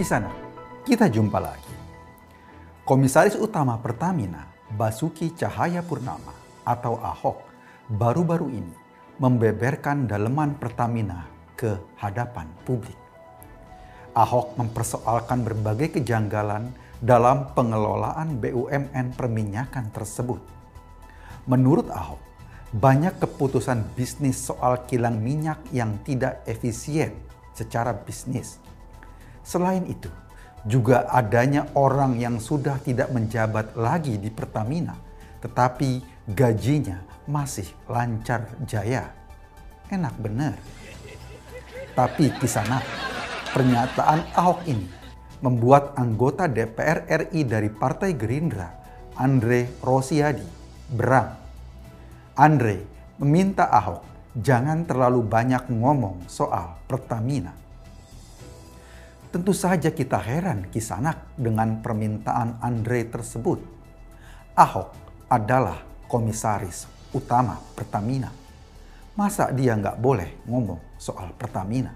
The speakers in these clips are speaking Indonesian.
Kisana, kita jumpa lagi. Komisaris Utama Pertamina, Basuki Cahaya Purnama atau Ahok, baru-baru ini membeberkan daleman Pertamina ke hadapan publik. Ahok mempersoalkan berbagai kejanggalan dalam pengelolaan BUMN perminyakan tersebut. Menurut Ahok, banyak keputusan bisnis soal kilang minyak yang tidak efisien secara bisnis. Selain itu, juga adanya orang yang sudah tidak menjabat lagi di Pertamina, tetapi gajinya masih lancar jaya. Enak bener. Tapi kisana, pernyataan Ahok ini membuat anggota DPR RI dari Partai Gerindra, Andre Rosiadi, berang. Andre meminta Ahok jangan terlalu banyak ngomong soal Pertamina. Tentu saja kita heran kisanak dengan permintaan Andre tersebut. Ahok adalah komisaris utama Pertamina. Masa dia nggak boleh ngomong soal Pertamina?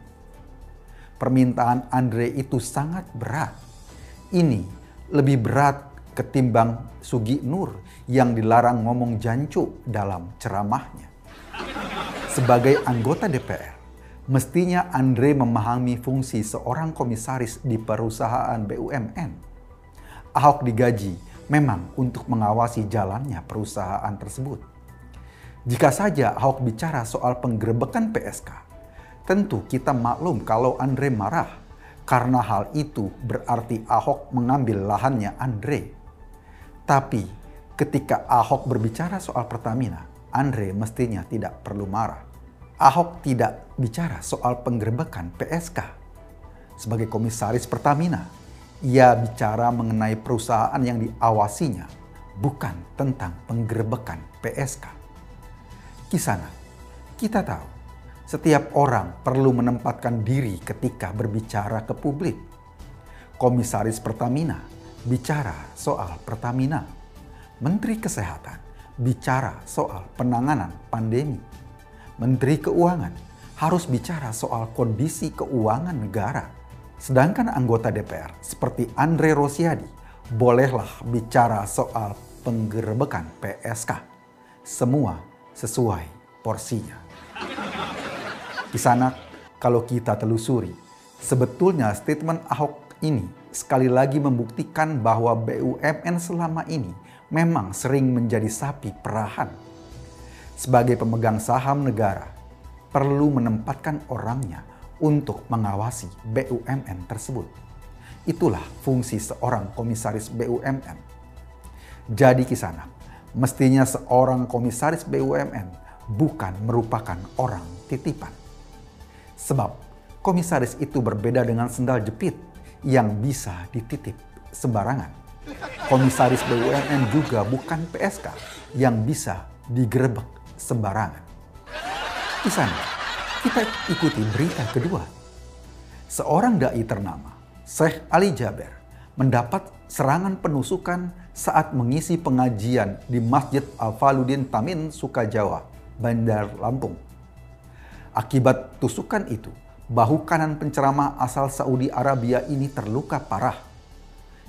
Permintaan Andre itu sangat berat. Ini lebih berat ketimbang Sugi Nur yang dilarang ngomong jancu dalam ceramahnya. Sebagai anggota DPR, mestinya Andre memahami fungsi seorang komisaris di perusahaan BUMN. Ahok digaji memang untuk mengawasi jalannya perusahaan tersebut. Jika saja Ahok bicara soal penggerebekan PSK, tentu kita maklum kalau Andre marah karena hal itu berarti Ahok mengambil lahannya Andre. Tapi ketika Ahok berbicara soal Pertamina, Andre mestinya tidak perlu marah. Ahok tidak bicara soal penggerbekan PSK. Sebagai komisaris Pertamina, ia bicara mengenai perusahaan yang diawasinya, bukan tentang penggerbekan PSK. Kisana, kita tahu setiap orang perlu menempatkan diri ketika berbicara ke publik. Komisaris Pertamina bicara soal Pertamina. Menteri Kesehatan bicara soal penanganan pandemi Menteri Keuangan harus bicara soal kondisi keuangan negara. Sedangkan anggota DPR seperti Andre Rosiadi bolehlah bicara soal penggerbekan PSK. Semua sesuai porsinya. Di sana kalau kita telusuri, sebetulnya statement Ahok ini sekali lagi membuktikan bahwa BUMN selama ini memang sering menjadi sapi perahan sebagai pemegang saham negara perlu menempatkan orangnya untuk mengawasi BUMN tersebut. Itulah fungsi seorang komisaris BUMN. Jadi kisana, mestinya seorang komisaris BUMN bukan merupakan orang titipan. Sebab komisaris itu berbeda dengan sendal jepit yang bisa dititip sembarangan. Komisaris BUMN juga bukan PSK yang bisa digerebek sembarangan. Di sana, kita ikuti berita kedua. Seorang dai ternama, Syekh Ali Jaber, mendapat serangan penusukan saat mengisi pengajian di Masjid Al-Faludin Tamin, Sukajawa, Bandar Lampung. Akibat tusukan itu, bahu kanan penceramah asal Saudi Arabia ini terluka parah.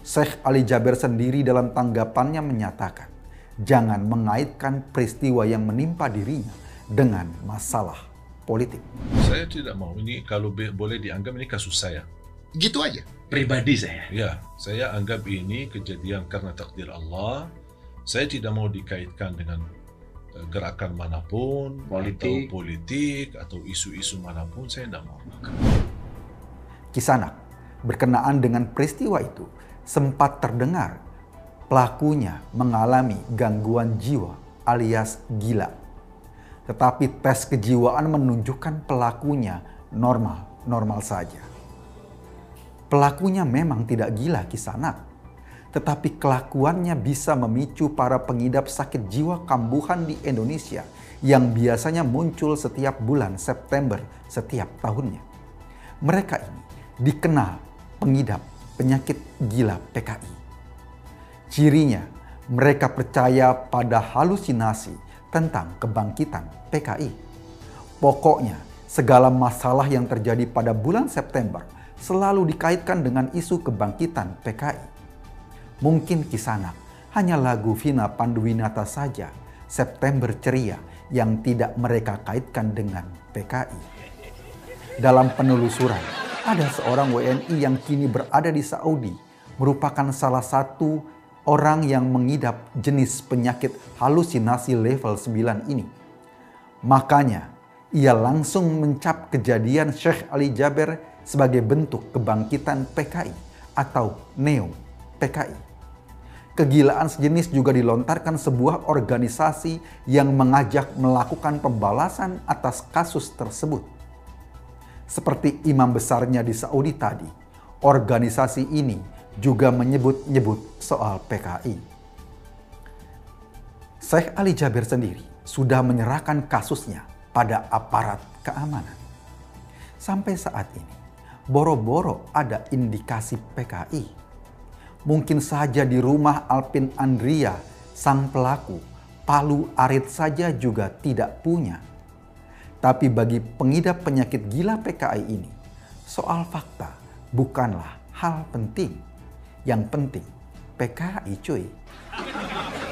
Syekh Ali Jaber sendiri dalam tanggapannya menyatakan, jangan mengaitkan peristiwa yang menimpa dirinya dengan masalah politik. Saya tidak mau ini kalau boleh dianggap ini kasus saya. Gitu aja. Pribadi saya. Ya, saya anggap ini kejadian karena takdir Allah. Saya tidak mau dikaitkan dengan eh, gerakan mana pun, politik, atau politik atau isu-isu mana pun. Saya tidak mau. Kisanak berkenaan dengan peristiwa itu sempat terdengar pelakunya mengalami gangguan jiwa alias gila. Tetapi tes kejiwaan menunjukkan pelakunya normal-normal saja. Pelakunya memang tidak gila kisanak, tetapi kelakuannya bisa memicu para pengidap sakit jiwa kambuhan di Indonesia yang biasanya muncul setiap bulan September setiap tahunnya. Mereka ini dikenal pengidap penyakit gila PKI. Cirinya, mereka percaya pada halusinasi tentang kebangkitan PKI. Pokoknya, segala masalah yang terjadi pada bulan September selalu dikaitkan dengan isu kebangkitan PKI. Mungkin kisanak hanya lagu Vina Panduwinata saja, September Ceria, yang tidak mereka kaitkan dengan PKI. Dalam penelusuran, ada seorang WNI yang kini berada di Saudi, merupakan salah satu orang yang mengidap jenis penyakit halusinasi level 9 ini. Makanya, ia langsung mencap kejadian Syekh Ali Jaber sebagai bentuk kebangkitan PKI atau Neo PKI. Kegilaan sejenis juga dilontarkan sebuah organisasi yang mengajak melakukan pembalasan atas kasus tersebut. Seperti imam besarnya di Saudi tadi, organisasi ini juga menyebut-nyebut soal PKI. Syekh Ali Jabir sendiri sudah menyerahkan kasusnya pada aparat keamanan. Sampai saat ini, boro-boro ada indikasi PKI Mungkin saja di rumah Alpin Andria, sang pelaku, palu arit saja juga tidak punya. Tapi bagi pengidap penyakit gila PKI ini, soal fakta bukanlah hal penting. Yang penting, PKI cuy.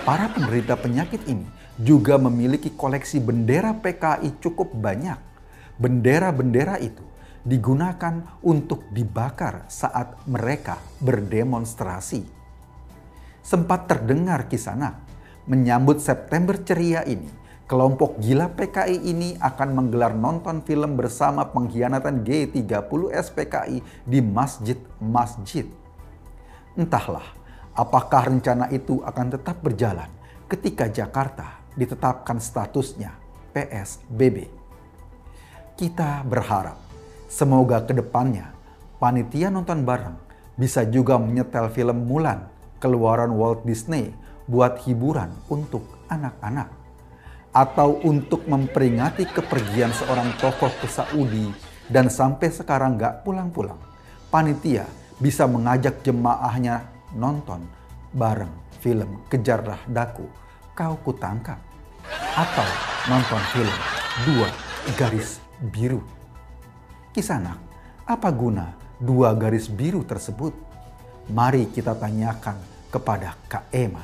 Para penderita penyakit ini juga memiliki koleksi bendera PKI cukup banyak. Bendera-bendera itu digunakan untuk dibakar saat mereka berdemonstrasi. Sempat terdengar kisanak menyambut September ceria ini, kelompok gila PKI ini akan menggelar nonton film bersama pengkhianatan G30 SPKI di masjid-masjid. Entahlah, apakah rencana itu akan tetap berjalan ketika Jakarta ditetapkan statusnya PSBB. Kita berharap Semoga ke depannya panitia nonton bareng bisa juga menyetel film Mulan keluaran Walt Disney buat hiburan untuk anak-anak. Atau untuk memperingati kepergian seorang tokoh ke Saudi dan sampai sekarang gak pulang-pulang. Panitia bisa mengajak jemaahnya nonton bareng film Kejarlah Daku, Kau Kutangkap. Atau nonton film Dua Garis Biru. Kisanak, apa guna dua garis biru tersebut? Mari kita tanyakan kepada Kak Ema.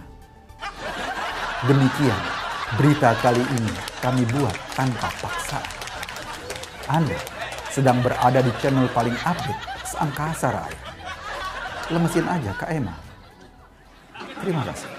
Demikian berita kali ini kami buat tanpa paksaan. Anda sedang berada di channel paling update seangkasa raya. Lemesin aja Kak Ema. Terima kasih.